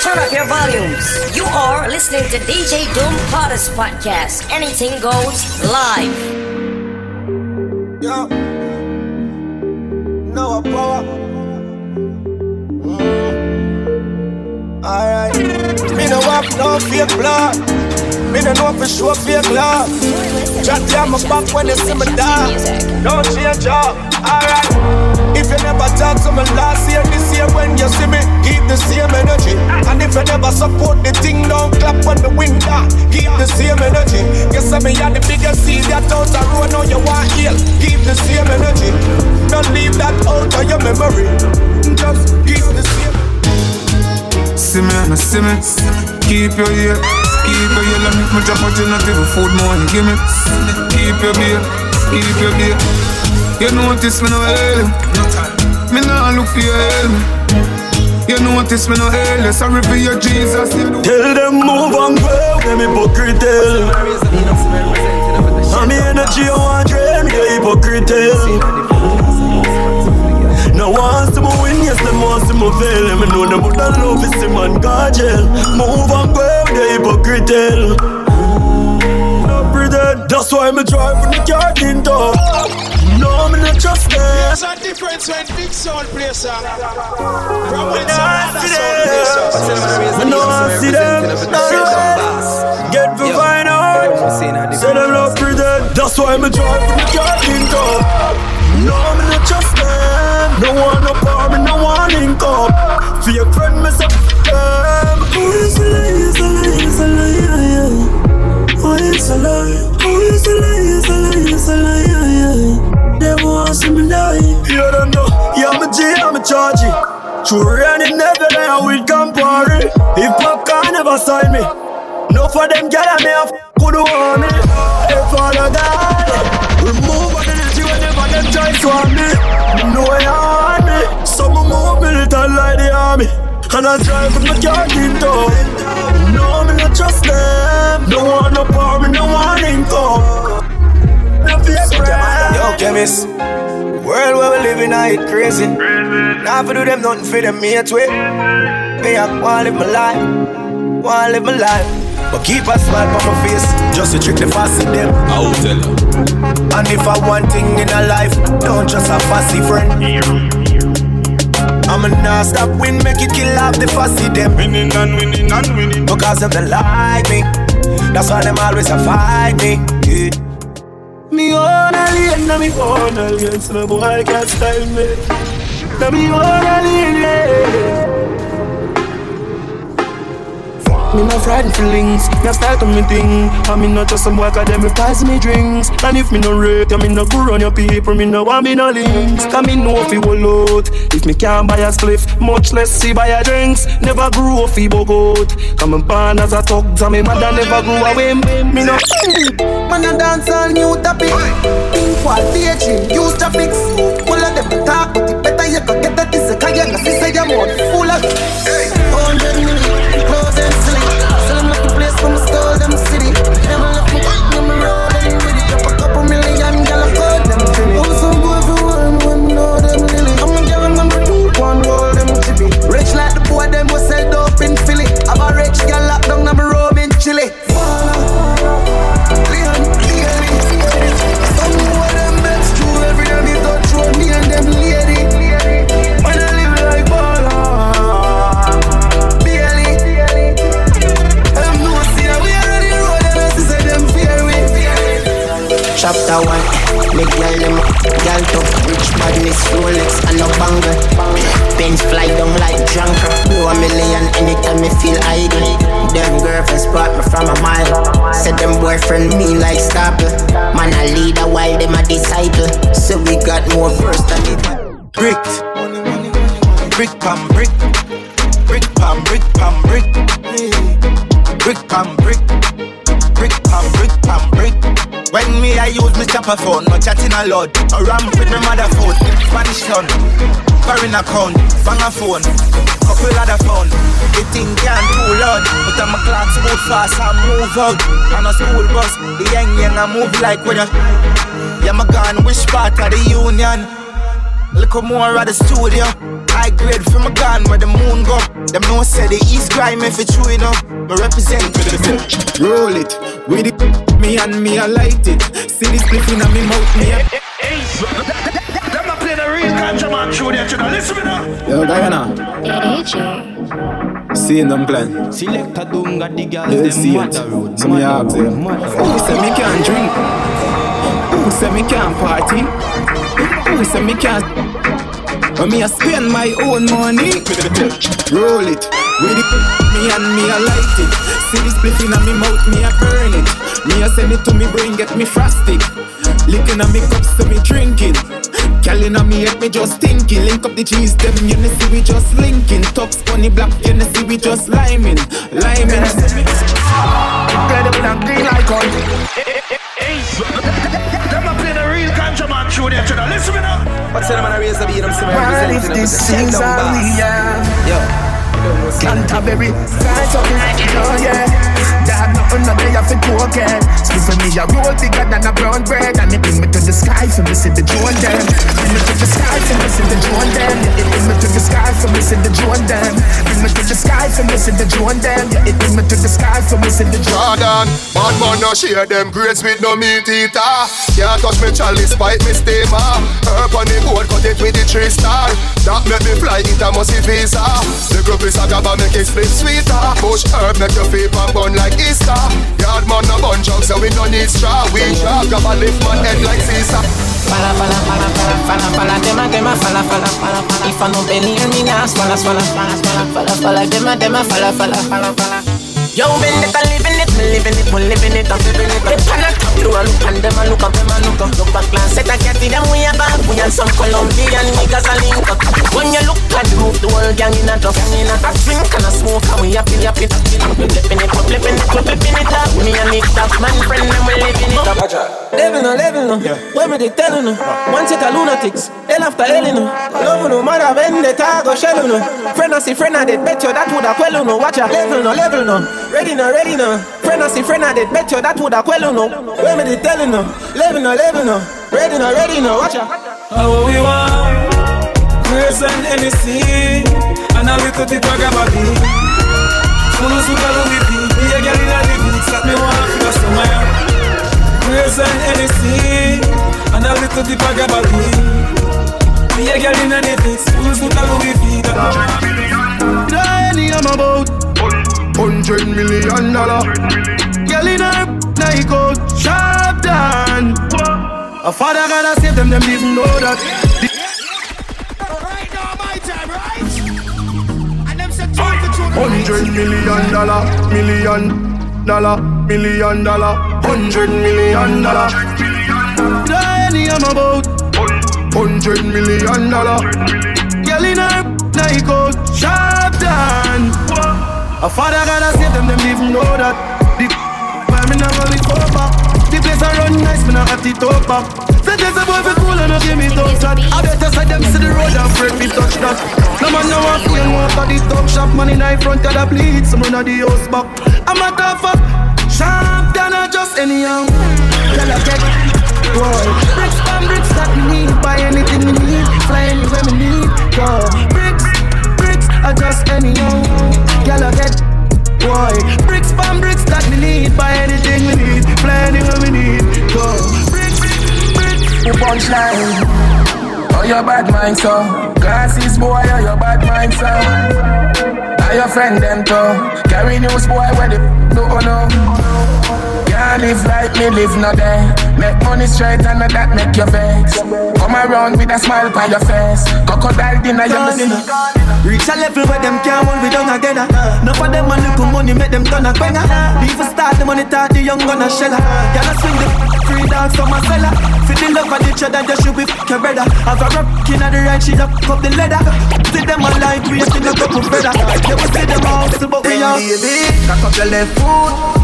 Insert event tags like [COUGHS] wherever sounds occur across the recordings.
turn up your volumes. You are listening to DJ Doom Potters Podcast. Anything goes live. Yo. No power. Mm. Alright. Me no have no fake blood. Me no know for sure fake love. Chat down my back when you see me down. Don't change up. Alright. If you never talk to me last year, this year when you see me, keep the same energy. And if you never support the thing, don't clap when the wind down. Keep the same energy. Guess I mean, you're the biggest seed that out the road, now you want heal. Keep the same energy. Don't leave that out of your memory. Just keep the same. See me I see me. Keep your ear, keep your ear. Let me drop out in a food more. Give me. Keep your beer, keep your beer. You notice me no hell. Me no look for your help You notice me no hell. Sorry for your Jesus You Tell them move on well Them hypocrite. And me energy I want drain Me the hypocrite. Now once to me win, yes, them wants to me fail Them know them would love is the man God jail Move on well The hypocrite. No That's why me drive with the car up no, me not trust them. There's a difference when big sound plays uh, from when some other sound plays. Uh. Me no see them. Alright, get to find out. Say them love pretend. That's why me drive from the car link up. No, me not trust them. No one no power, me no one link up. For your friend, me say them. It's a lie, it's a lie, it's a lie, yeah, yeah. True rain it never there with Campari. If popcorn never sign me, no for them get me off. Could want me. If Father God, remove all the energy whenever them try to harm me. No way on me. Some move militant like the army. And I drive with my car in tow. No, me not trust them. No one no power, me no one income. Yo, chemist. World where we living, I it crazy. Now for do them nothing for them mate way. Me I wanna live my life, wanna live my life. But keep a smile on my face, just to trick the fussy them. I will tell you. And if I want thing in a life, don't just a fussy friend. I'ma not stop win, make it kill off the fussy them. Winning and winning and winning. Because them they like me. That's why them always a fight me. Yeah. Me own alien, na me own alien So no boy can't style me Na me own alien Me no frightened feelings, no style to me thing. I me not just some boy cause them me pass me drinks. And if me no rate, yeah, me no go run your people Me no want me no links, cause me know if you will out If me can't buy a spliff, much less see buy a drinks. Never grew up fi bogot. Come and born as a thug, and me mother never grew away Me no [COUGHS] Man a dance all new topic Think what daydream, use traffics Full of them talk, but it better you go get that This a kaya, na sister your mouth full of Hundred million, I chopper phone No chatting a lot A ramp with my mother phone Spanish town Foreign account Bang a phone Couple other phone The thing can't too loud But I'm a clocks move fast I move out On a school bus The young young I move like when you Yeah, my gun, which part of the union Look more at the studio. high grade from a gun where the moon go. Them know say the east crime if it's true enough. Me represent. The food, roll it with it, me and me I light it. See this spliff in me mouth, me. Eh, eh, eh, a- Them not play the real ganja man through there, you know. Listen me now. Yo, Diana, AJ. seeing them plan. Select a dunga the girls You them see it. mother road Some mother yabs, yeah. Who say me can't drink? Who say me can't party? Who say me can't? When me I spend my own money, roll it with it. Me and me I light it. See this spliff in me mouth, me I burn it. Me I send it to me brain, get me frosty. Licking on me cups, so me drinking. Calling on me head, me just thinking. Link up the cheese, them you know see we just linking. Top funny black, you know see we just liming, liming. Incredible and green like on. Them not play the real ganja man through there, you. Listen me now. What's the man I raise the beat? I'm still Well, if representing. this things are real, Yo. Canterbury, right up oh yeah. Dad, nothing no day off it. Speak for me, a roll bigger than a brown bread, and it bring me to the sky for see the drone them. Bring me to the sky for see the drone them. Yeah, it bring me to the sky for see the drone them. Bring me to the sky for see the drone them. Yeah, it bring me to the sky for see the drone. Jordan, bad man no share them grades with no meat eater. Can't touch me chalice, fight me steamer. Herb on the board, cut it with the three star. That make me fly it a musty visa. The group is a gaba make it split sweeter. Bush herb make your feet and bun like Easter. Yard man no bun jug, so we no need straw. We sharp, gaba lift man head like Caesar. Fala, fala, fala, fala, fala, fala, dem a, dem a, fala, fala, fala, fala. If I no belly, hear me now, swalla, swalla, swalla, swalla, fala, fala, dem a, dem a, fala, fala, fala, fala. Yo, been it, I living it, me living it, we living it, I'm living it. They pan a top, do a look and them a look up, them a look up. Look back, glance, set a cat in them, we a bad, we and some Colombian niggas a link up. When you look at the move, the whole gang in a duff, in a a drink and a smoke, and we happy, happy, happy. We flipping it, we flipping it, we flipping it up. Me and Nick, that man friend, them we living it up. Level no, level no. Where me they tell no. One take a lunatics. Hell after hell no. Love no, matter when they tag or shell no. Friend I see friend I did bet you that would a quell no. Watch a level no, level no. Ready no, ready no. Friend I see friend I did bet you that would a quell no. Where me they tell no. Level no, level no. Ready no, ready no. Watch a. How we want Grace and Hennessy And a little bit of gabby Full of super Louis V Be a girl in a the beats That me want for the summer Grace and Hennessy And a little bit of gabby Be a girl in a the beats Full of super Louis V Tiny I'm about Hundred million dollar. Girl in her Nike out, sharp down. A father gotta save them, them didn't know that. Hundred million dollar, million dollar, million dollar, hundred million dollar. Tiny I'm about Hundred million dollar. Girl in her Nike out, sharp down. A father gotta save them, them didn't know that. The why me gonna be over. The place I run nice, me not at it over. Say there's a boy for cool and no give me thumbs up. I better side them to the road and afraid me touch that. No man no want feel one for the talk shop. Man in the front of the bleed, some run of the house back. I'm a tough up, sharp than I just anyhow. Tell I get boy. Bricks and bricks that me need, buy anything me need, fly anywhere me need. Go bricks, are just anyhow. Girl I get boy. Bricks from bricks that we need, buy anything we need, fly anywhere we need. Go bricks, bricks. Who punchline? Oh, your bad mind, so Glasses, boy, oh, your bad mind, so Now your friend, them, too Carry news, boy, where the do, oh, no Can't live like me, live no day Make money straight and not that make your vex Come around with a smile on your face Crocodile dinner, you miss Reach a level where them can't hold we down together. Uh. Enough of them man look money make them turn uh. a banger. Even start the money talk the young gonna sheller. Uh. Y'all swing the free dogs from a cellar. Feel the love of each other, just should be f your brother. Have a rap rock in the right, she up up the leather. See them alive, we in a couple feather. Yeah, we see them all, so but we all. Baby, cock up your left foot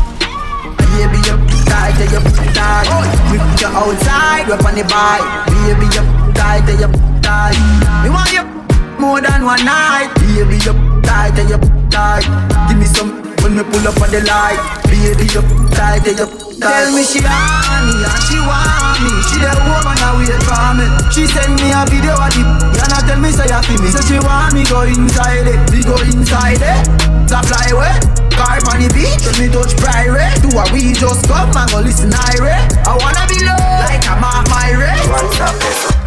Baby, you tight, you tight. We put you outside, we up on the bike. Baby, you tight, you tight. Me want you more than one night. Baby, you tight, you tight. Give me some when me pull up on the light. Baby, you tight, you Tell me she want me and she want me. She the woman now wait for me. She send me a video of the. You not tell me say you feel me. Say she want me go inside it. We go inside it. Fly away. Car on the beach, let me touch private. Do what we just come and go listen irate. I wanna be low like I'm on my race.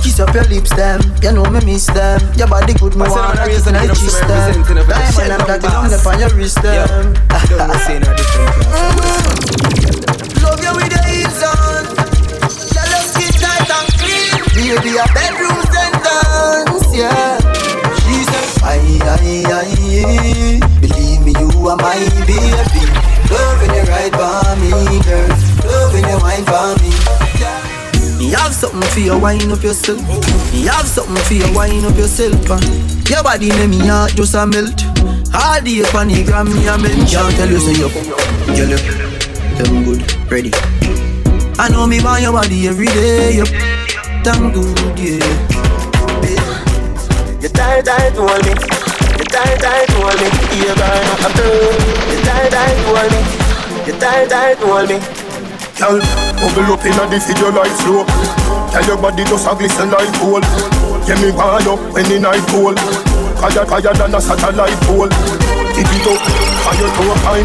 Kiss up your lips, them. You know me miss them. Your body good, me want to kiss and I kiss them. Diamond and platinum on your wrist, them. [LAUGHS] Love you with the heels on. Your love skin tight and clean. Baby, a bedroom sentence, yeah. She said, aye, aye, aye. Believe me, you are my baby. Loving you right for me, girl. Loving you wine for me. Me have something for you, wine up yourself. Me have something for you, wine up yourself. Uh. Your body make me heart just a melt. All day on the gram, me a melt. Can't tell you say you, you look, them good, ready. I know me buy your body every day, yep. Damn good, yeah. You tight, tight, hold me. You tight, tight, hold me. You burn up a blue. You tight, tight, hold me. You tight, tight, hold me. Girl, bubble up inna the video like flow. Tell your body just a glisten like gold. Get me wind up when the night cold. Higher, higher than a satellite pole. Keep it up, and you toe time.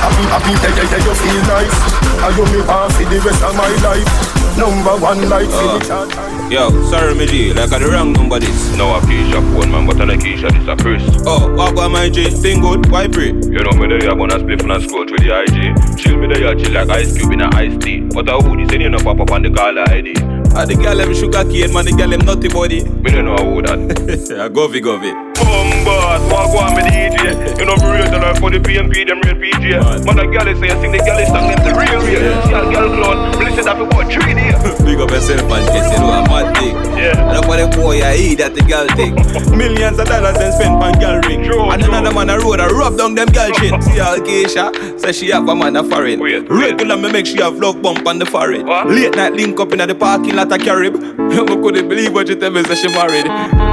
Happy, happy, yeah, yeah, yeah, you feel nice. And you me want for the rest of my life. Number one like uh, finish Yo, sorry me G, like I the wrong number this. No a Keisha phone man, but I like Keisha, this a Chris. Oh, what about my G? Thing good, why pray? You know me there, I'm gonna split and scroll through the IG. Chill me there, chill like ice cube in a iced tea. But I would say you know pop up on the caller ID. Ah, the girl them sugar cane, man, the girl them nutty body. Me don't know how that. [LAUGHS] I govy govy. Bombard, walk on me DJ. You know me real life for the PMP, them real PJ. Man, man the girl say I sing the girl is song them the real real. See a girl clown, listen that for what three days. [LAUGHS] Big up yourself and kiss you know a mad thing. Yeah. That's what the boy I eat that the girl thing. [LAUGHS] Millions of dollars them spent on girl ring. True, and true. another man a road a rub down them girl chin. [LAUGHS] See how Keisha say she have a man a foreign. Regular me make she have love bump on the forehead. What? Late night link up in the parking lot of Carib. Me couldn't believe what you tell me say she married.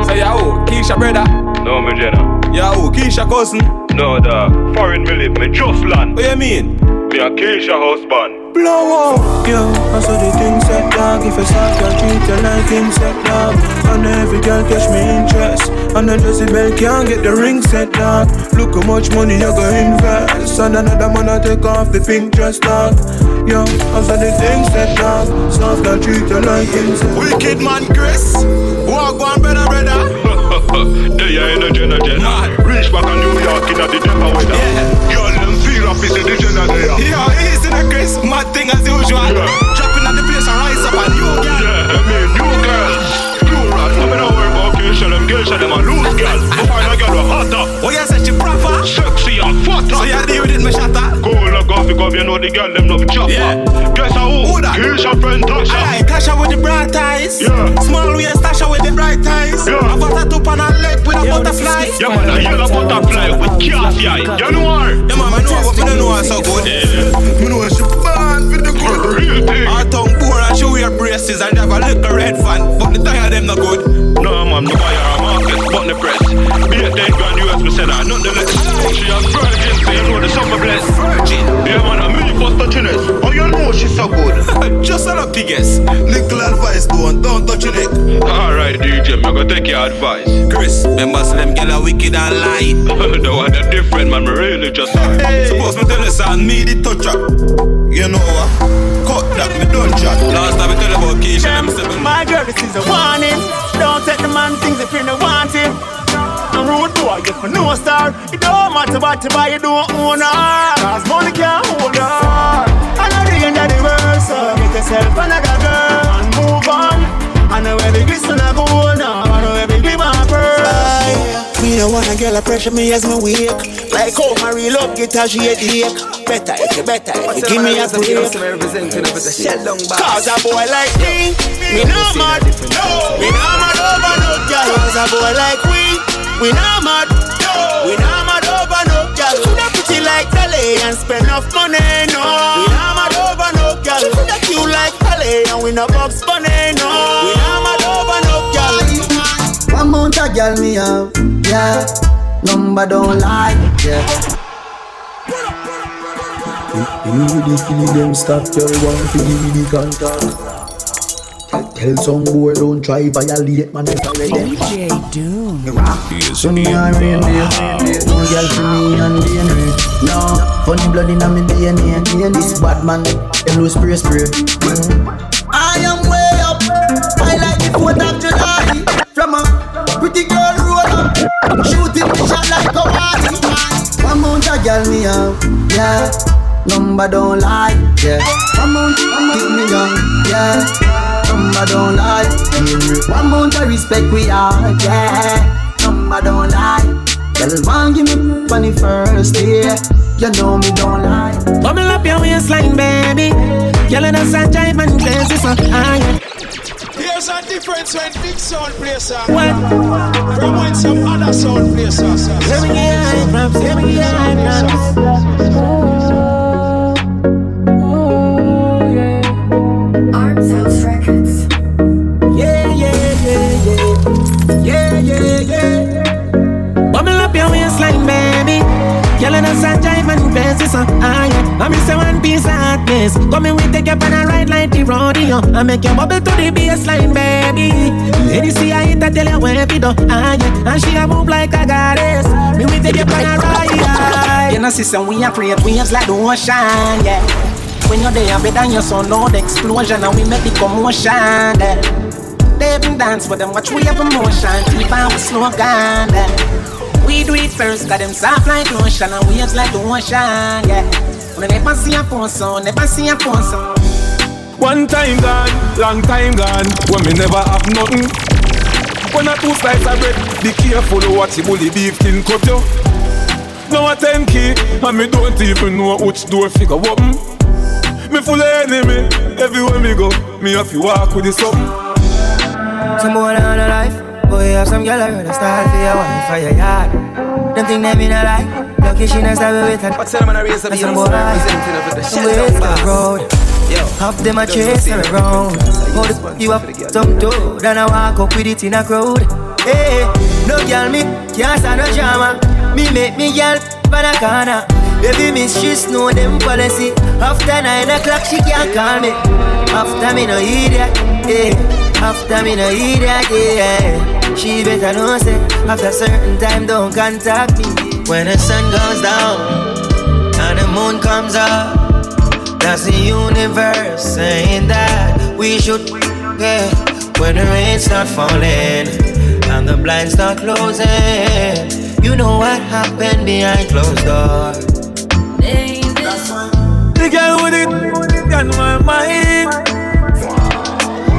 Say yo, Keisha brother. No me Jenna. Yo, Keisha cousin. No the foreign me live, me just land. What you mean? Me a Keisha husband. blow up. Yo, I saw the things set dog. If a soft girl treat you like insect dog. And every girl catch me interest. And the Jesse Bell can't get the ring set dog. Look how much money you go invest. And another man I take off the pink dress dog. Yo, I saw the thing set dog. Soft girl treat you like insect. Wicked man Chris Walk one brother brother there you in a Jenna Jenna. Reach back in New York in a the Yeah man, a yellow butterfly with cassie eye. You know her? Yeah man, I know but me know her so good Me know she bad for the good Real thing. Her tongue poor and she wear braces and have a little red fan But the tire them not good No man, no buy her a market, but the press. Be a ten grand US, me sell her, nonetheless. She a virgin, so you know the summer bless. Virgin Yeah man, a me first touchiness. Oh you know she so good. [LAUGHS] Just a lucky guess Little advice don't, don't touch your neck Alright DJ, me gonna take your advice. Chris, remember Slim girl a wicked and light [LAUGHS] the one that different man, me really just sorry. Suppose me tell you son, me the toucher You know what? Cut that, me don't chat Last time I tell you about Keisha, them seven My girl, this is a warning. Don't take the man things if you don't want him. The rude boy, if you no star, it don't matter what you buy, you don't own her. Cause money can't hold her. And at the end of the world, so get yourself another girl and move on. I know every glisten I go on, I know every give my birth. Me no want a girl a pressure me as me wake Like how my real love get her she a ache Better if you better if you give me a break Cause a boy like me, me no mad. No, me no mad over no girl. Cause a boy like we, we no mad. No, we no mad over no girl. Coulda pretty like Dolly and spend enough money. No, we no mad over no girl. Coulda cute like Dolly and we no box bunny. No, we no mad over no girl. One month a girl me have, yeah Number don't lie, yeah You the killing them stop, girl want to give me the contact. Tell some boy don't try violate man if I read them. DJ Doom. Sun and rain day, no girl for me and DNA. No, funny blood inna me DNA. This bad man, them lose spray spray. Mm. I am way up. I like the 4th of July. From a pretty girl roll up. Shooting the shot like a party. One mount a girl me out, yeah. Number don't lie, yeah. One mount, keep me young, yeah. Number don't lie, yeah. One mount of respect we are, yeah. Number don't lie. Girl, one give me funny first, yeah. You know me don't lie. Bubble up your waistline, baby. Girl, and a sun jive and crazy, so I There's a difference when big sound plays a uh. What? from when some other sound plays a Let me get high props, let me get high props. Arms House Records. Yeah, yeah, yeah, yeah. Yeah, yeah, yeah. Bubble up your waistline, baby. Girl, and a sun jive and crazy, so I yeah. I miss a one piece of hotness. Come in, we take you on a ride like the rodeo. I make you bubble to the baseline, baby. Lady see I hit, I tell you where to do. Ah, yeah. And she a move like a goddess. Me, we take you on a ride. You know, sister, we a create waves like the ocean, yeah. When you're there, better your son, no the explosion, and we make the commotion. Yeah. They even dance with them, watch we have emotion, keep on with slogan. Yeah. We do it first, got them soft like lotion, and waves like the ocean. Yeah. When never see a phone never see a phone. One time gone, long time gone, when me never have nothing. When I two slices of bread, be careful what the bully beef can cut you. Now a 10 key, and me don't even know which door figure open. Me full of enemy, everywhere me go, me have to walk with the something. Some boy on a life, boy have some girl already start for your wife for your yard. Them think them in a life, lucky she not stab with her. What's the man I raise up Some young boy representing of the some shelter ways to the boss. road. Half them a chase her around. Hold the you up some toad and I walk up with it in a crowd. Hey, no girl me can't stand no drama. Me make me girl for the corner. Baby miss she know them policy. After nine o'clock she can't call me. After me no idiot, yeah. After me no idiot, yeah. She better know say after certain time don't contact me. When the sun goes down and the moon comes up. That's the universe saying that we should, yeah. When the rain start falling and the blinds start closing, you know what happened behind closed doors. The girl with it on my mind.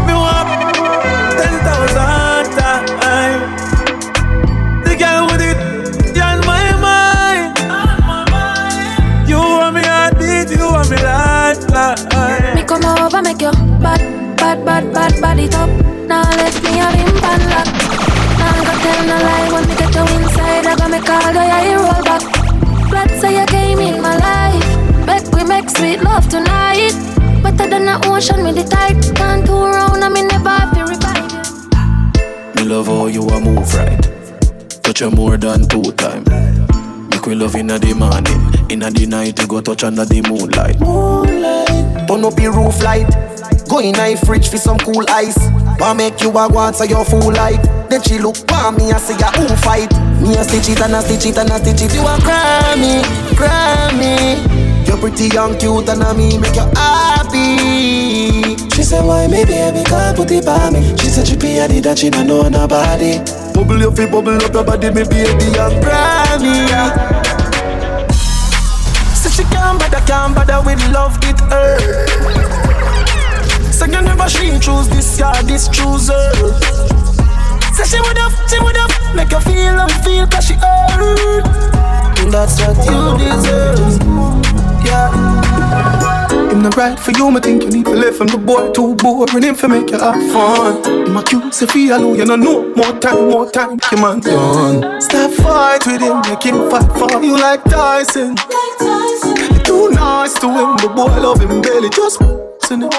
Me want ten thousand times. The girl with it on my mind. You want me heartbeat, you want me lifeline. Me come over, make your bad, bad, bad, bad body top. Now let me have him lock. Now go tell no lie when me get you inside. I go make the Better than the ocean, me the tide. Can't go around, me never have to revive you. Me love how you a move right. Touch you more than two time. Make we love inna the morning, inna the night you go touch under the moonlight. Moonlight. Turn up your roof light. Go in my fridge for some cool ice. Wanna make you a want so you full like. Then she look for me and say ya who fight. Me a stitch it and a stitch it and a stitch it. You a cry me, cry me. You're pretty young, cute and a me make you happy. She said, why me baby can't put it by me? She said she pay her that she don't know nobody. Bubble your feet, bubble up your body, me baby and me. Say she can't bother, can't bother with love, it hurt. Say you never she choose this guy, this chooser. Say she would have, she would have make you feel and feel cause she hurt. That's what you deserve. Yeah. Him not right for you, me think you need to live from the boy too boring him for make you have fun. Him accuse if he alone, you know no more time, more time, your man done. Stop fight with him, make him fight for you like Tyson. You too nice to him, the boy love him barely just in it.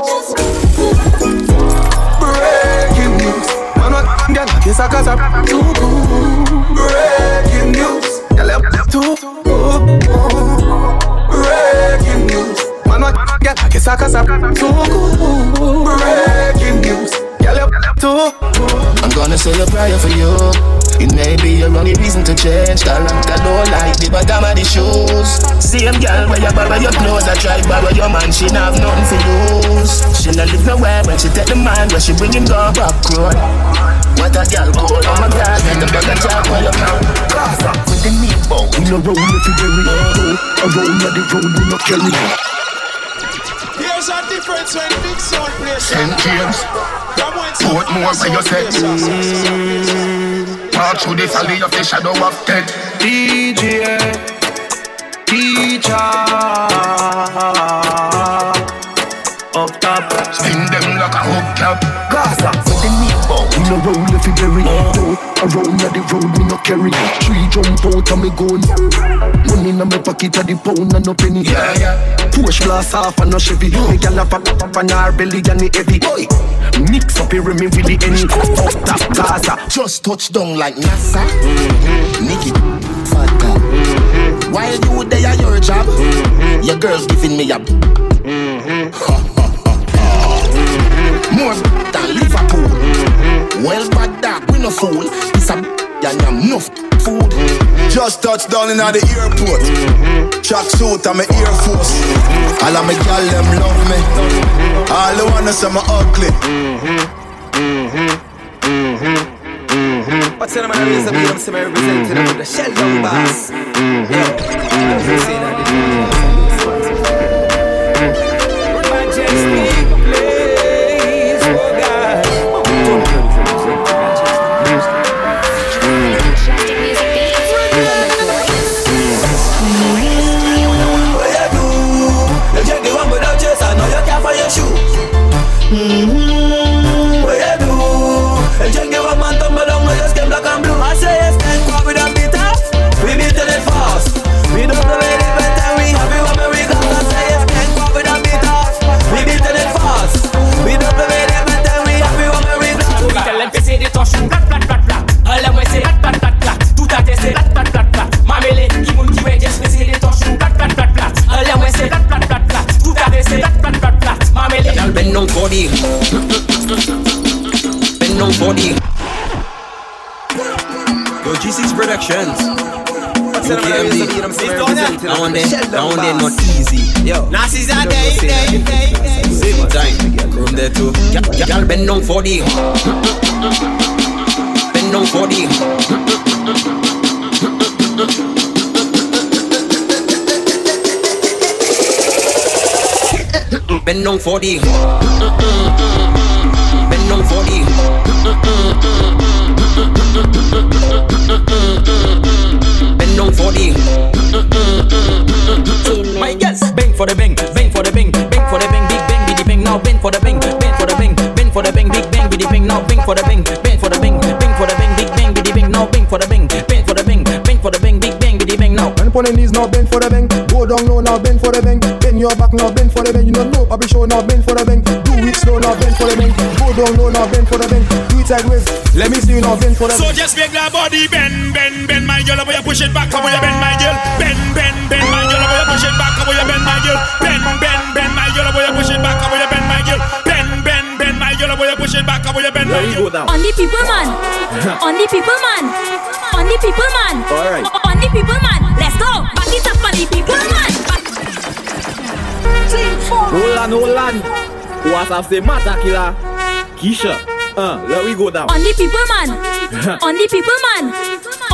Breaking news, man, what girl, I guess I I'm too good. Breaking news, girl, I'm too good. Breaking news. Saka saka so good. Breaking news. Girl, you too. I'm gonna say a prayer for you. It may be your only reason to change. Cause I don't like the bottom of the shoes. Same girl where you borrow your clothes, I try borrow your man. She have nothing to lose. She not live nowhere when she take the man, when she bring him go back road. What a girl call, oh my god, and the of chalk while you count. Gaza, with the knee bow. We no roll if you bury Around the road, we no carry Here's a difference when big sound plays. St. James, Portmore, where you say. Walk through the valley of the shadow of death. DJ, teacher, up top. Spin them like a hook We no roll if you bury Around the road, we no carry. Three jump out and me gun. Money in my pocket of the pound and no penny. Yeah, yeah Push glass off and no Chevy. Me gal a pop up on her belly and it heavy. Boy, Mix up here me with the any Up top Gaza. Just touch down like NASA. Mm-hmm. Nicky Fata mm-hmm. While you there your job. Mm-hmm. Your girl's giving me a mm-hmm. Well bad dog, we no fool It's a and I'm enough food mm-hmm. Just touched down in the airport mm-hmm. Track suit and my Air Force mm-hmm. All of my gal them love me mm-hmm. All the wanna say me ugly mm-hmm. Mm-hmm. Mm-hmm. What's the man is a beat up representing them the shell down bass Majestic Mm-hmm. Bend down for the Yo, G6 Productions UKMD Down there, down there not easy. Yo, Nazis are day, day, day Same time, from there too. Bend down for the Bend down for the Bend down for the Bend down for the Bend down for the My girls, bang for the bang, bang for the bang, bang for the bang, big bang, biddy bang, now bang for the bang, bang for the bang, bang for the bang, big bang, biddy bang, now bang for the bang, bang for the bang, bang for the bang, big bang, biddy bang, now bang for the bang, bang for the bang, bang for the bang, big bang, biddy bang, now. Bend on the knees now, bend for the bang. Go down low now, bend for the bang. Bend your back now, bend for the bang. You know, Bobby show now, bend for the bang. Do it slow now, bend for the bang. Go down low now, bend for the bang. Do it sideways. Let me see you now, bend for the So just make that body bend, bend, bend, my girl. How you push it back? How you bend, my girl? Bend, bend, bend, my girl. How you push it back? How you bend, my girl? Bend, bend, bend, my girl. How you push it back? How you bend, my girl? Bend, bend, bend, my girl. How you push it back? How you bend, my girl? [LAUGHS] On the people man. On the people man. On the people man. Alright. On the people man. Let's go. Back it up on the people man. Hold on, hold on What have the matter killer? Keisha Uh, let we go down On the people man. On the people man.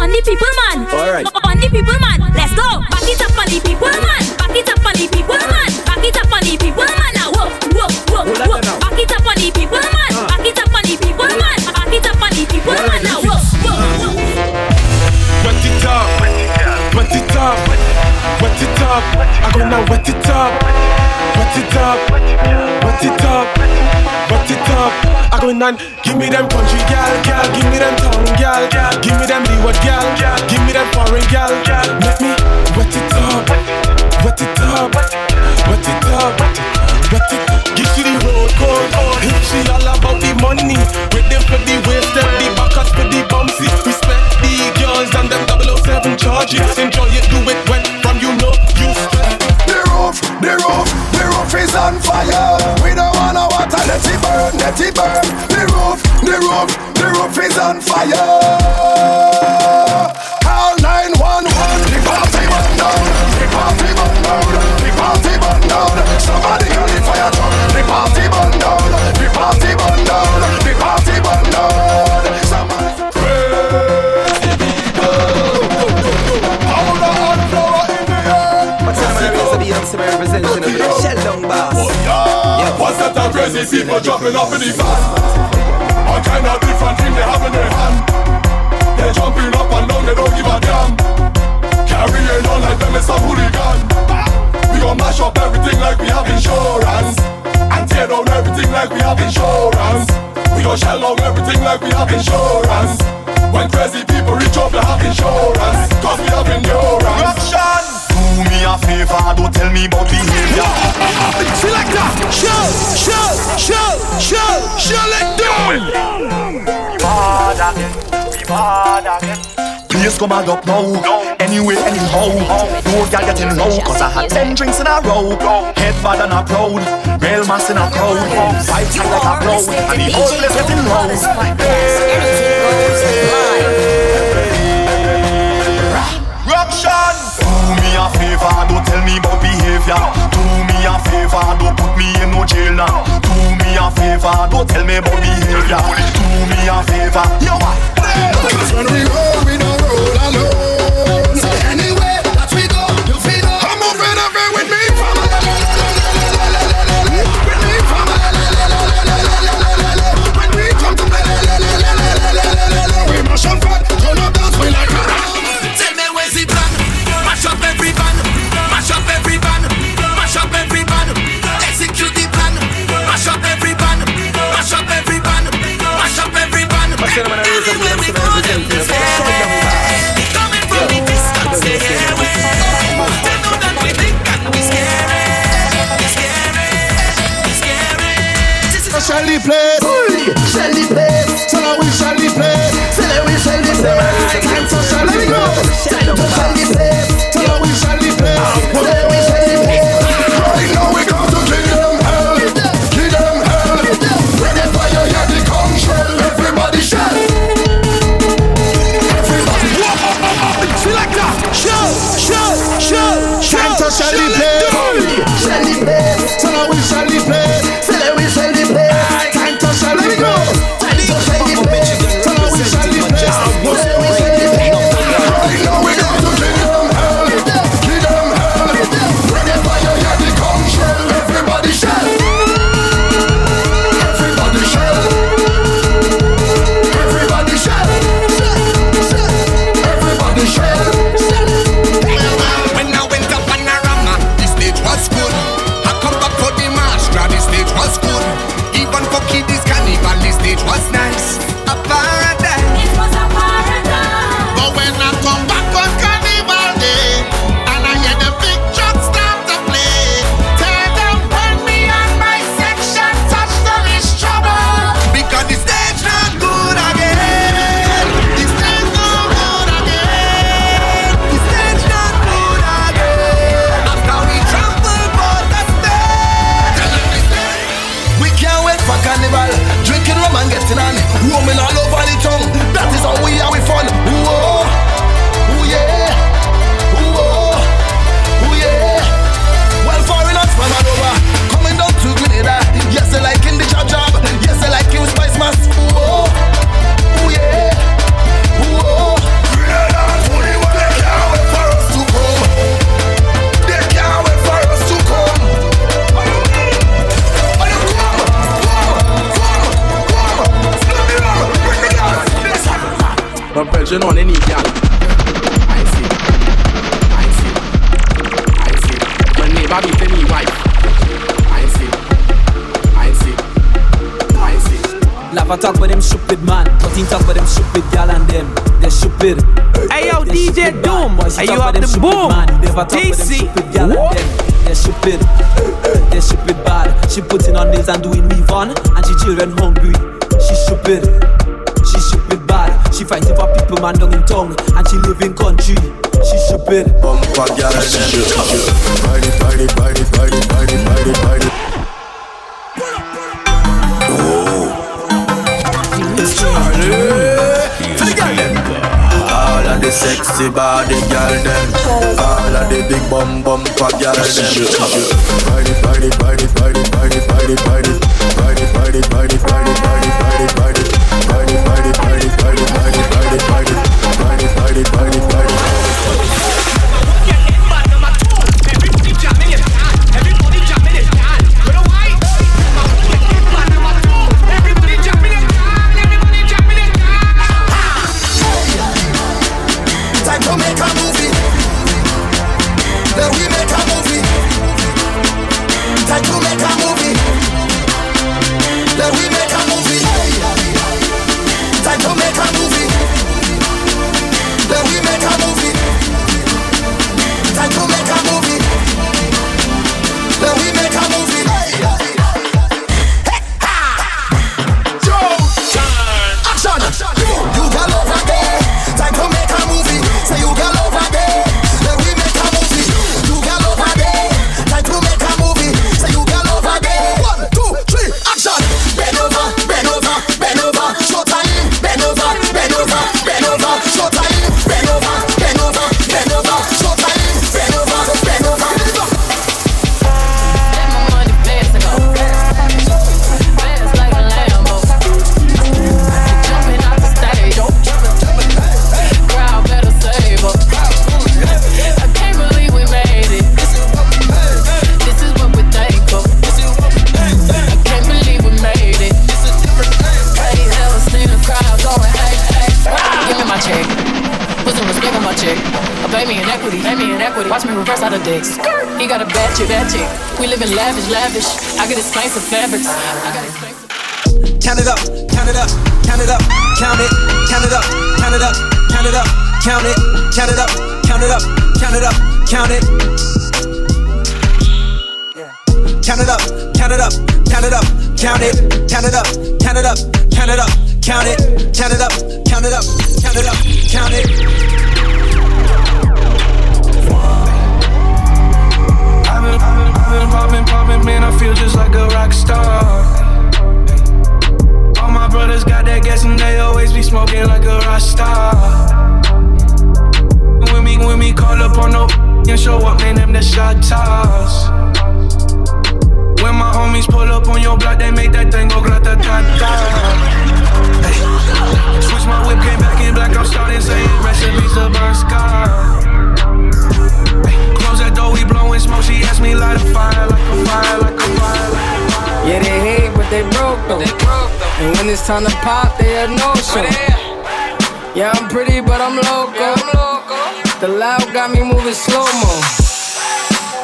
On the people man. Alright. On the people man. Let's go. Back it up on the people man. Back it up on the people man. Back it up on the people man. Now whoa, whoa, whoa, Hold whoa. Back it up on the people man. Back it up on the people man. Back it up on the people man. Now whoa, whoa, whoa. Wet it up, wet it up, wet it up. I gonna wet it up, wet it up, wet it up, wet it up. I gonna give me them country gal, gal, give me them town gal, gal, give me them Leeward gal, gal, give me them foreign gal. Gal. Let me wet it up, wet it up, wet it up, wet it. Up, give she the road code, if she all about the money, with them for the waist, them the backers for the bumpsy. Respect the girls and them 007 charges. Enjoy it, do it when from you know you stress. The roof, the roof, the roof is on fire. Let it burn, let it burn. The roof, the roof, the roof is on fire. Call 911. The party burn down. The party burn down. The party burn down. Somebody call the fire truck. The party burn the people jumping up in the van. Kind of different thing they have in their hand. They jumping up and down, they don't give a damn. Carrying on like them is a hooligan. We gon' mash up everything like we have insurance. And tear down everything like we have insurance. We gon' shell down everything like we have insurance. When crazy people reach up, they have insurance. Cause we have endurance. Corruption! Do me a favor, don't tell me about behavior. Selector, show, show, show, show, show it down. We bad again, we bad again. Please come and up now. Anyway, anyhow. No girl getting low, cause I had 10 drinks in a row. Head bad and a proud. Real mass in a crowd. Five tight like a blow. And the whole place getting low. Corruption! Behavior. Do me a favor, don't put me in no jail now. Do me a favor, don't tell me about behavior. Do me a favor, yo what? When we roll, we don't roll alone. So anyway that we go, you feel. I'm moving with me from a With me from a When we come shall the place. Shall the place. So now we shall the place. So now we shall the place. Time to shall the place. Time to shall the place. But pressure on any gal. I see. I see. I see. When neighbor beat any wife. I see. I see. I see. Lava talk with them stupid man, but he talk with them stupid gal and them. They're stupid. Hey yo, They're DJ stupid Doom, man. Boys, are you up them the boom? Man. He Never talk with them stupid gal and them. They're stupid. They're stupid bad. She putting on nails and doing weave on, and she children hungry. She stupid. She fight for people man down in town And she live in country She should be Bumper girl She should All of the sexy body girl them All of the big bum bum for girl them Party, party, party, party, party, party, party Party, party, party, party, party, party, party party, it, party, it, party, it, party, it. I it's time to pop, they have no show. Yeah, I'm pretty, but I'm loco. Yeah, I'm loco. The loud got me moving slow mo.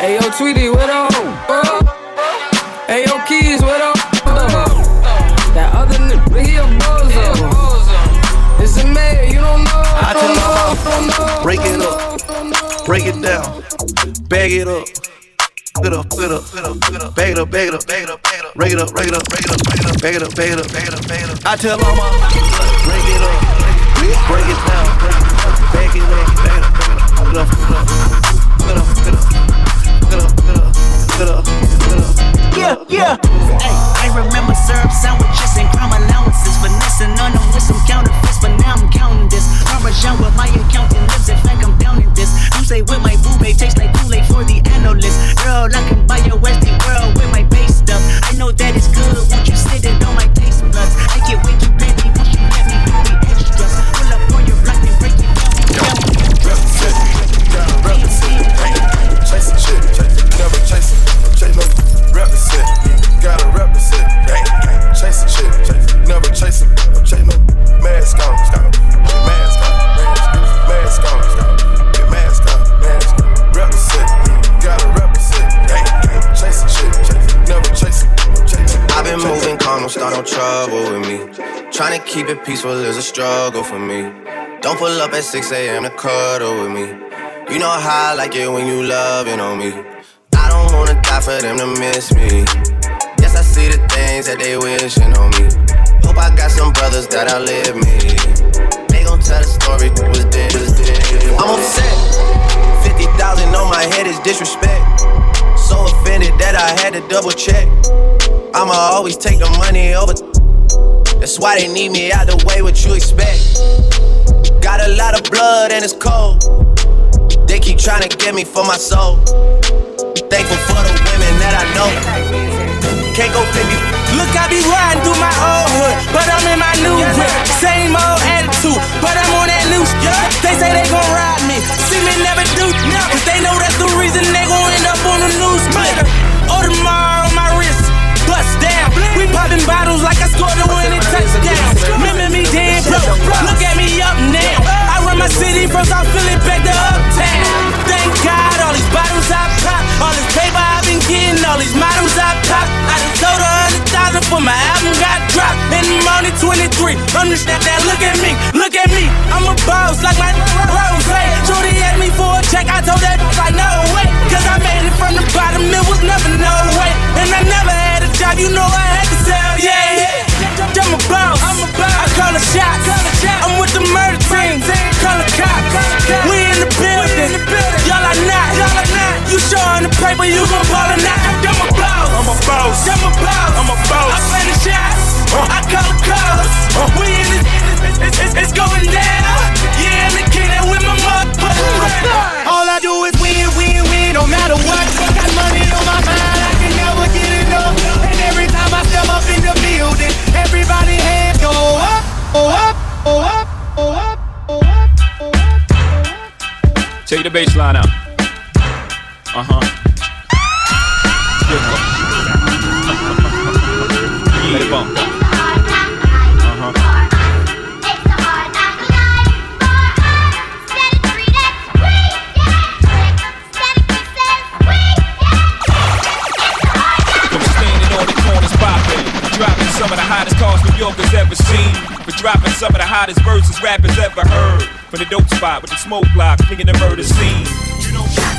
Hey, yo, Tweety, what up? yo, Keys, what up? That other nigga, he a bozo. It's a mayor, you don't know. I don't know, don't know. Break it up, break it down, bag it up tell all my break it up, break it down, break it up, break it up. back it up, back it up, get up, get up, get up, get up, get up, get up, Yeah, yeah. Hey, I remember syrup sandwiches and crime allowances, finessing on them with some counterfeits, but now I'm counting this. Parmesan with my accountant lips, in fact I'm down in this. You say with my boo babe tastes like Kool-Aid for the analyst. Girl, I can buy your Westie world with my base stuff. I know that it's good, won't you sit it on my taste buds? I can't wait to pay me, won't you let me do? Pull up on your block and break it down, a chick, never chase. Chase no represent, gotta represent. Chase a chick, never chase it. Chase no mask on, mask on, mask on, mask on, mask on. Represent, gotta represent. Chase a chick, never chase it. I've been moving calm, don't start no trouble with me. Trying to keep it peaceful is a struggle for me. Don't pull up at 6 a.m. to cuddle with me. You know how I like it when you loving on me. Don't wanna die for them to miss me. Yes, I see the things that they wishing on me. Hope I got some brothers that outlive me. They gon' tell the story was dead. I'm upset. 50,000 on my head is disrespect. So offended that I had to double check. I'ma always take the money over. That's why they need me out the way, what you expect. Got a lot of blood and it's cold. They keep trying to get me for my soul. Thankful for the women that I know. Can't go pick me. Look, I be riding through my old hood, but I'm in my new whip. Same old attitude, but I'm on that new shit. They say they gon' ride me, see me never do, cause they know that's the reason they gon' end up on the news split. Audemars on my wrist, bust down. We popping bottles like I scored a winning touchdown. Remember me dead broke, look at me up now. I run my city from South Philly back to Uptown. Thank God all these bottles I before my album got dropped. In the morning 23. Understand that, look at me, look at me. I'm a boss like my rose. Shorty asked me for a check, I told that like no way. Cause I made it from the bottom, it was never no way. And I never had a job, you know I had to sell, yeah, yeah. I'm a boss, I'm a boss. I call a shot, I'm with the murder team, call a cop. We in the building, y'all are not. You showing the paper, you gon' ball or not. I'm a boss, I'm a boss, I'm a boss, I'm a boss. I play the shots, uh. I call the calls. Uh. We in this, it's, it's, it's going down. Yeah, I'm the king that with my motherfucking bread. All I do is win, win, win, no matter what. Got money on my mind, I can never get enough. And every time I step up in the building, everybody hands go up, go up, go up, go up, go up, go up. Take the bass line out. Uh huh. Uh huh. Dropping some of the hottest cars New Yorkers ever seen. For dropping some of the hottest verses rappers ever heard. From the dope spot with the smoke block, thinking the murder scene.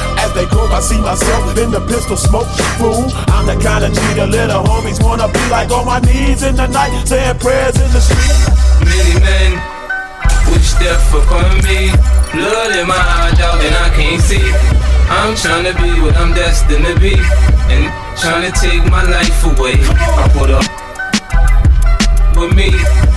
As they go, I see myself in the pistol smoke. Fool, I'm the kind of G the little homies wanna be like on my knees in the night, saying prayers in the street. Many men wish death upon me. Blood in my eye, dog, and I can't see. I'm trying to be what I'm destined to be, and trying to take my life away. I put up with me.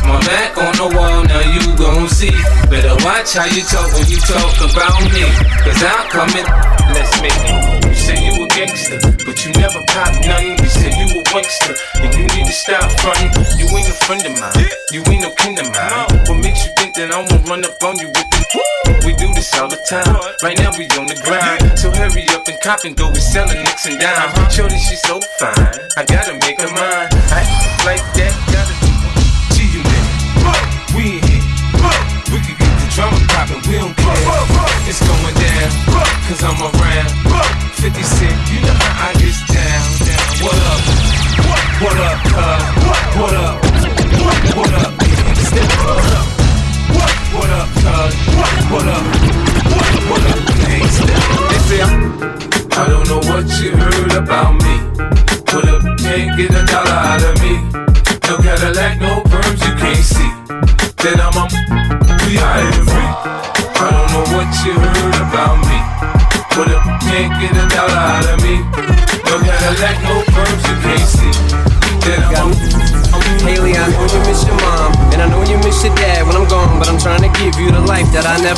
My back on the wall, now you gon' see. Better watch how you talk when you talk about me. Cause I'm coming, let's make it. You say you a gangster, but you never pop nothing. You say you a wankster, and you need to stop frontin'. You ain't a friend of mine, you ain't no kin of mine. What makes you think that I won't run up on you with the We do this all the time. Right now we on the grind. So hurry up and cop and go. We selling nicks and dimes. Shorty, she's so fine. I gotta make her mine. I like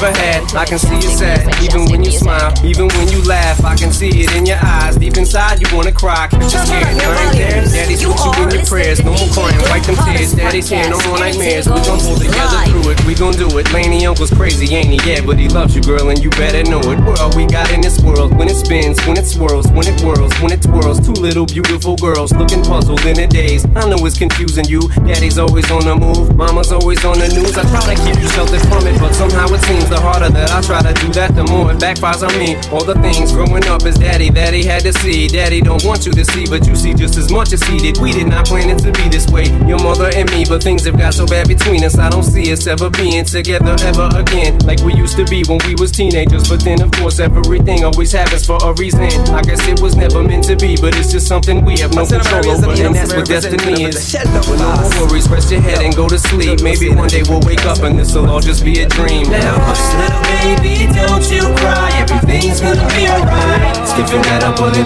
I can see you sad, even when you smile, even when you laugh. I can see it in your eyes. Deep inside, you wanna cry, cause you're scared. I ain't there. Daddy's with you in your prayers. No more crying, wipe them tears. Daddy's here, no more nightmares. We gon' pull together through it. We gon' do it. Lainie Uncle's crazy, ain't he? Yeah, but he loves you, girl, and you better know it. World we got in this world, when it spins, when it swirls, when it whirls, when it twirls. Two little beautiful girls looking puzzled in a daze. I know it's confusing you. Daddy's always on the move, mama's always on the news. I try to keep you sheltered from it, but somehow it seems the harder that I try to do that, the more it backfires on me. All the things growing up as daddy that he had to see. Daddy don't want you to see, but you see just as much as he did. We did not plan it to be this way, your mother and me, but things have got so bad between us. I don't see us ever being together ever again, like we used to be when we was teenagers. But then, of course, everything always happens for a reason. I guess it was never meant to be, but it's just something we have no control over, and that's what destiny is. No more worries, rest your head and go to sleep. Maybe one day we'll wake up and this'll all just be a dream. Now, hush, little baby, don't you cry. Everything's gonna be alright. Skipping that up a little,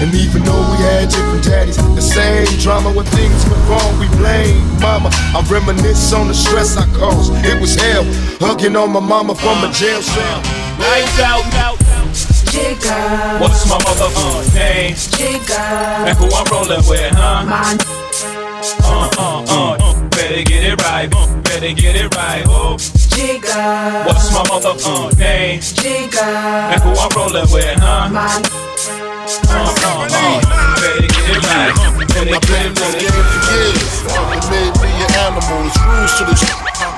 And even though we had different daddies, the same drama when things went wrong, we blame mama. I reminisce on the stress I caused. It was hell, hugging on my mama from a jail cell. Lights out, out. Jigga. What's my motherfucking name? Jigga. And who I'm rolling with, huh? Man. Uh, uh, uh, better get it right, uh, better get it right, oh. Jigga. What's my motherfucking name? Jigga. And who I'm rolling with, huh? Man. This for years. Rules to the sh-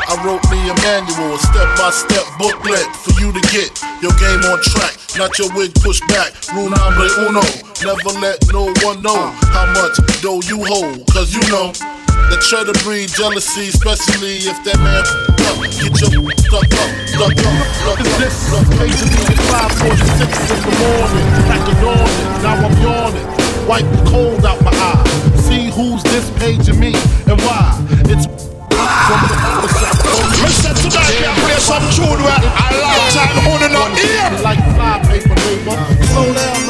I wrote me a manual, a step-by-step booklet for you to get your game on track. Not your wig pushed back. Rule number uno. Never let no one know how much dough you hold. Cause you know the to breed jealousy, especially if that man f- up. Get your stuck up, stuck up, stuck up. This paging me at 546 in the morning, like a dawning. Now I'm yawning, wipe the cold out my eye. See who's this paging me and why. It's from the barbershop. Listen tonight, yeah, play some tune where a long time holding up here. Like flypaper, neighbor. Slow down, slow down, love. To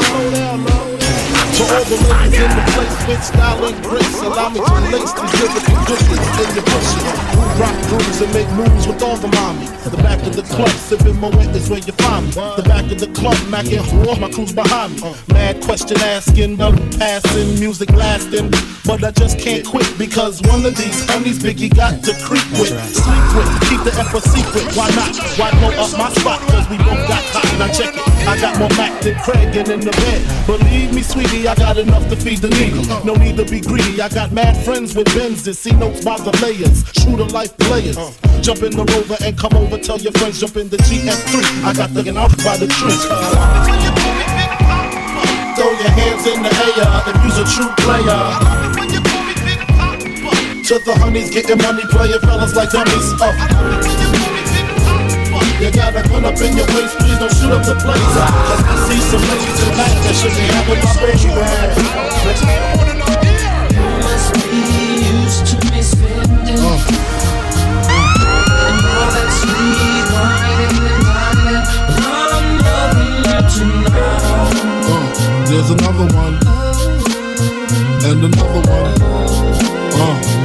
all the ladies in the place with style and grace, allow me to lace these lyrical goodies in your bushes. Who rock grooves and make moves with all the mommy. The back of the club, sipping my wet is where you find me. The back of the club, macking whore, my crew's behind me. Mad question asking, no passing, music lasting. But I just can't quit because one of these honeys Biggie got to creep with, sleep with, keep the a secret. Why not? Why blow up my spot? Cause we both got cotton. Now check it. I got more Mac than Craig and in the bed. Believe me, sweetie, I got enough to feed the needy. No need to be greedy. I got mad friends with Benzes. See notes by the layers. True to life players. Jump in the rover and come over. Tell your friends, jump in the GS3. I got the out by the tree. Throw your hands in the air if you's a true player. To the honeys getting money, playing fellas like dummies. Uh. You got a gun up in your waist, please don't shoot up the place. Cause I see some ladies tonight that should be having my baby. Must be used to me spending. And all that sweet wine and dining. I'm loving you. Uh, there's another one. And another one. Uh,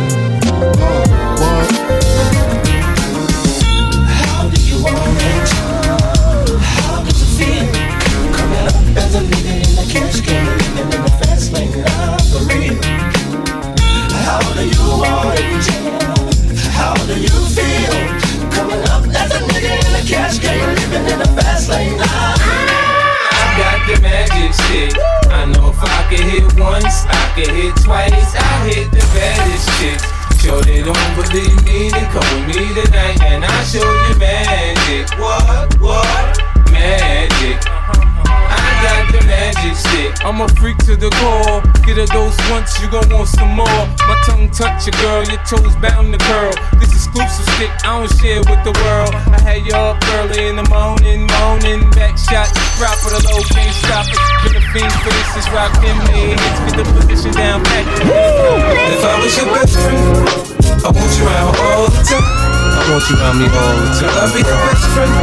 stick. I know if I can hit once, I can hit twice. I hit the baddest chick. Sure they don't believe me, then come with me tonight and I'll show you magic. What? What? Magic stick. I'm a freak to the core. Get a dose once, you gon' want some more. My tongue touch your girl, your toes bound to curl. This exclusive stick, I don't share with the world. I had you up early in the morning, moaning. Back shot, drop for the low, can't stop it. Been a fiend for this, is rockin' me. Hits get the position down, back. If I was your best friend, I want you around all the time. I want you around me all the time. I'll be your best friend.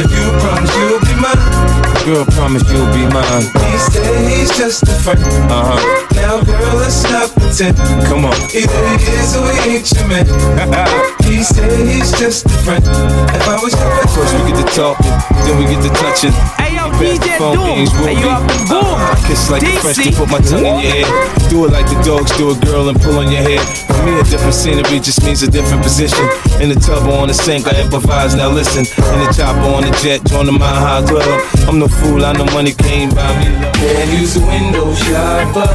If you promise you'll be mine. Girl, promise you'll be mine. These days just a friend. Uh huh. Now, girl, let's not pretend. Come on. Either he is or he ain't your man. he said he's just a friend. If I was your best First we get to talking, then we get to touching. Hey yo, Pass the DJ phone Doom. games, Hey, you up the boom. Kiss like the French to DC. put my tongue in your ear. Do it like the dogs do a girl and pull on your hair. For me, a different scenery just means a different position. In the tub or on the sink, I improvise. Now listen, in the chopper on the jet, join the Mile High Club. I'm no fool, I know money came by me. Man, you's a window shopper.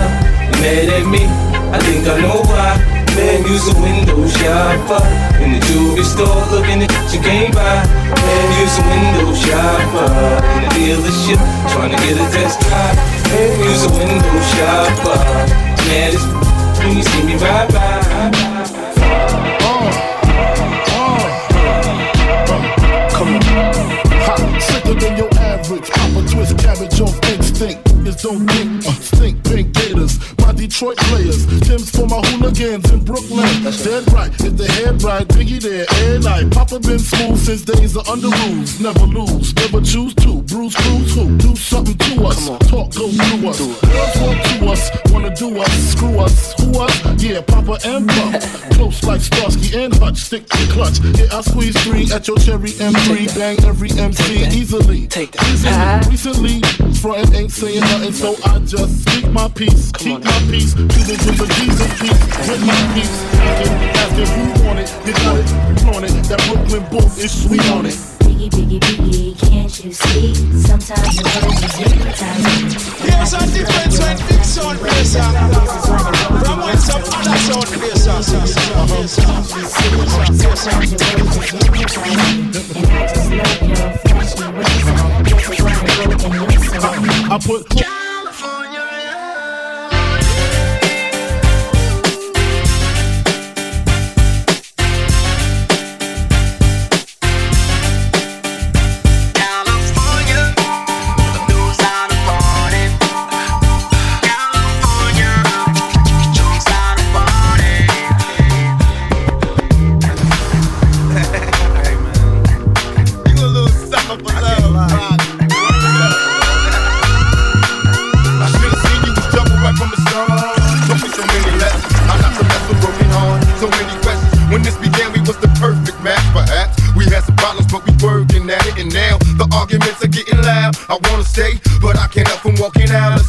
Mad at me, I think I know why. Man, you's a window shopper. In the jewelry store, looking at you came by. Man, you's a window shopper. In the dealership, trying to get a test drive. Man, you's a window shopper. Mad as when you see me ride by. Come on. Hot, sicker than your average. Papa twist cabbage off instinct. Niggas don't think, uh, stink pink gators. My Detroit players. Tim's for my hooligans in Brooklyn. That's Dead right, if the head right, Biggie there, and I Papa been smooth since days of under rules. Never lose, never choose to. Bruise, cruise, who? Do something to us. Talk, go through us. Girls want to us, wanna do us, screw us. Who us? Yeah, Papa and Pop. [LAUGHS] Close like Starsky and Hutch, stick to clutch. Yeah, I squeeze three at your cherry M3. Bang every MC easily. Take that. Easily. Recently, frontin' ain't saying nothing, so I just speak my peace. Keep my peace. To the, to the Jesus peace. With my peace. Asking, asking who want it. You got it. Flaunt it. That Brooklyn boom is sweet on it. Biggie, biggie, biggie, can't you see? Sometimes the words is hypnotizing. There's a difference when big sound plays from when some other sound plays. Sometimes the words is. And I just love your flashy ways. Guess it's why I wrote in your song. I put.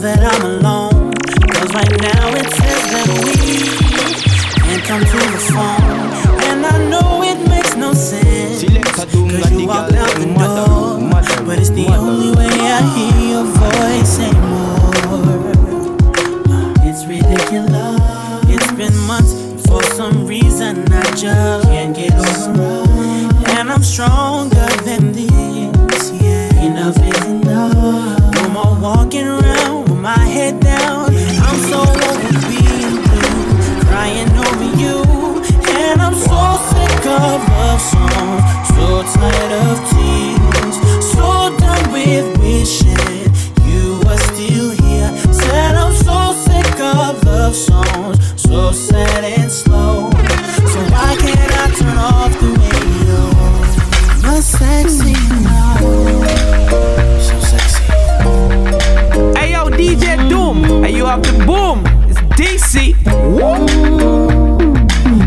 that I'm alone. Cause right now it says that we can't come to the phone. And I know it makes no sense. Cause you walked out the door. But it's the only way I hear your voice anymore. It's ridiculous. It's been months. For some reason, I just can't get over. And I'm stronger than this. Yeah, enough is enough. No more walking around so blue, crying over you. And I'm so sick of love songs, so tired of drop the boom. It's DC. Woo.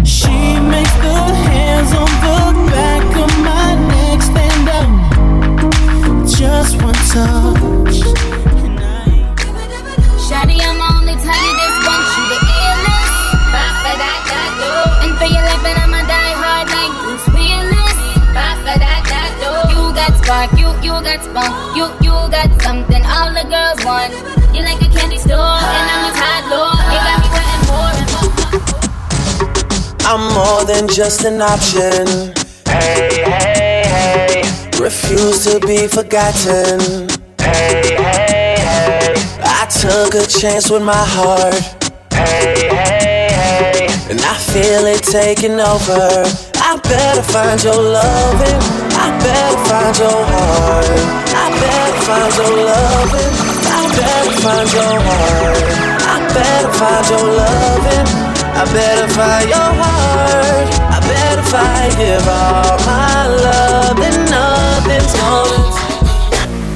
She makes the hands on the back of my neck stand up. Just one touch. Shawty, I'm only telling this once. You the illest. And for your life, and I'ma die hard like Bruce Willis. You got spark, you you got spunk, you you got something all the girls want. You candy store, and I'm a hot lord. You got me wanting more and more. I'm more than just an option. Hey, hey, hey. Refuse to be forgotten. Hey, hey, hey. I took a chance with my heart. Hey, hey, hey. And I feel it taking over. I better find your loving. I better find your heart. I better find your loving. I better find your heart. I better find your loving. I better find your heart. I better I give all my love, then nothing's gonna.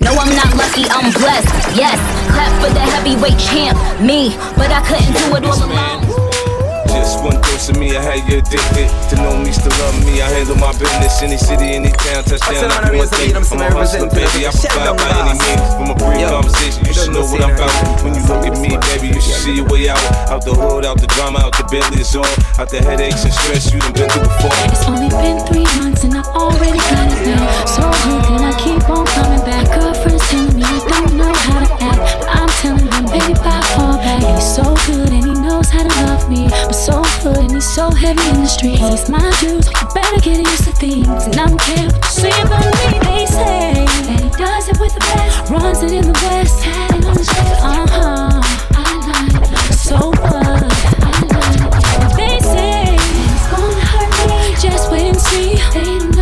no, I'm not lucky, I'm blessed. Yes, clap for the heavyweight champ, me, but I couldn't do it all alone. Just one dose of me, I had you addicted. To know me, still love me. I handle my business. Any city, any town, touchdown. I do my thing. I'm a hustler, baby. I provide by any means. From a brief conversation, you should know what I'm about. When you look at me, baby, you should see your way out. Out the hood, out the drama, out the belly, it's all. Out the headaches and stress you done been through before. It's only been three months and I already got it now. So good, can I keep on coming back? Girlfriend's telling me I don't know how to act, but I'm telling him, baby, I fall back. And he's so good and he knows how to love me, but so good and he's so heavy in the streets. He's my dude, you better get used to things. And I don't care what you say about me. They say that he does it with the best, runs it in the west, had it on the chest. Uh huh. I so what? They say it's gonna hurt me. Just wait and see. They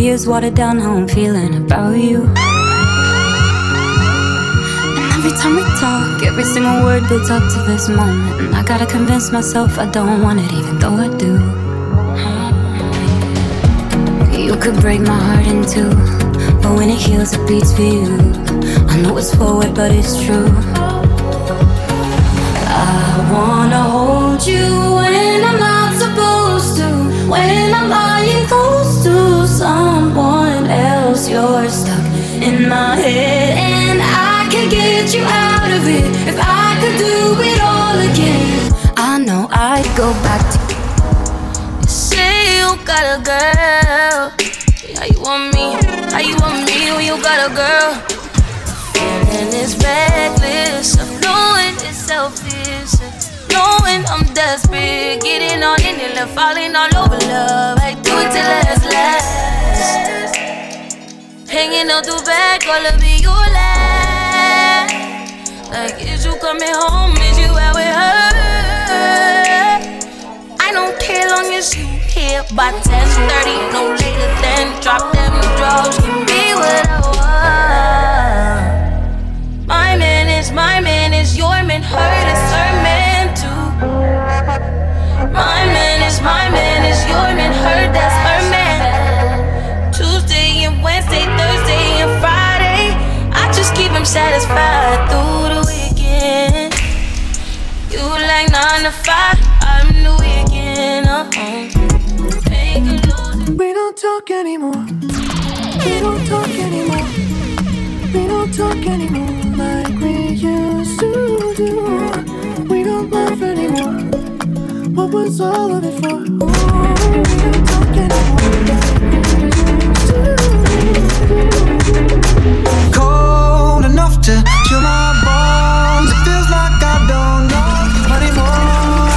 years watered down how I'm feeling about you. And every time we talk, every single word builds up to this moment. And I gotta convince myself I don't want it, even though I do. You could break my heart in two, but when it heals, it beats for you. I know it's forward, but it's true. I wanna hold you when I'm not supposed to. When I'm lying close to someone else. you're stuck in my head, and I can get you out of it if I could do it all again. I know I'd go back to you. Say you got a girl. How you want me? How you want me when you got a girl? Feeling is reckless of knowing it's selfish. Knowing I'm desperate, getting on in left falling all over love. I do it till last, last. Hanging out the back, all of me, you last. Like, is you coming home? Is you where we hurt? I don't care long as you here by 10:30, no later than drop them drugs. Give me what I want. My man is my man is your man, hurt is her man. My man is my man is your man, hurt that's her man. Tuesday and Wednesday, Thursday and Friday, I just keep him satisfied through the weekend. You like nine to five, I'm the weekend. Uh-huh. We don't talk anymore. We don't talk anymore. We don't talk anymore like we used to do. We don't love anymore. What was all of it for? Cold enough to chill my bones. It feels like I don't know anymore.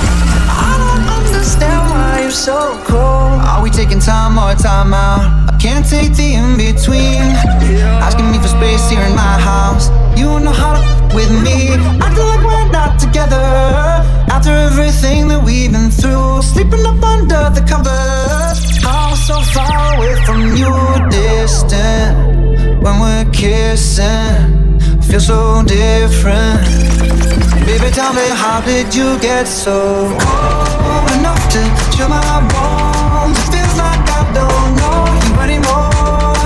I don't understand why you're so cold. Are we taking time or time out? I can't take the in between. Asking me for space here in my house. You know how to with me. Acting like we're not together. After everything that we've been through, sleeping up under the covers. How so far away from you, distant. When we're kissing, feel so different. Baby, tell me, how did you get so cold enough to chill my bones? It feels like I don't know you anymore.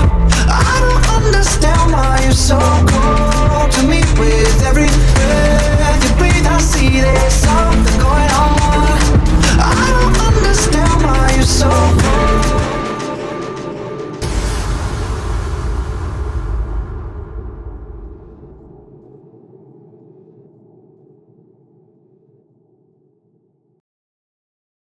I don't understand why you're so cold to me. With every breath see there's something going on.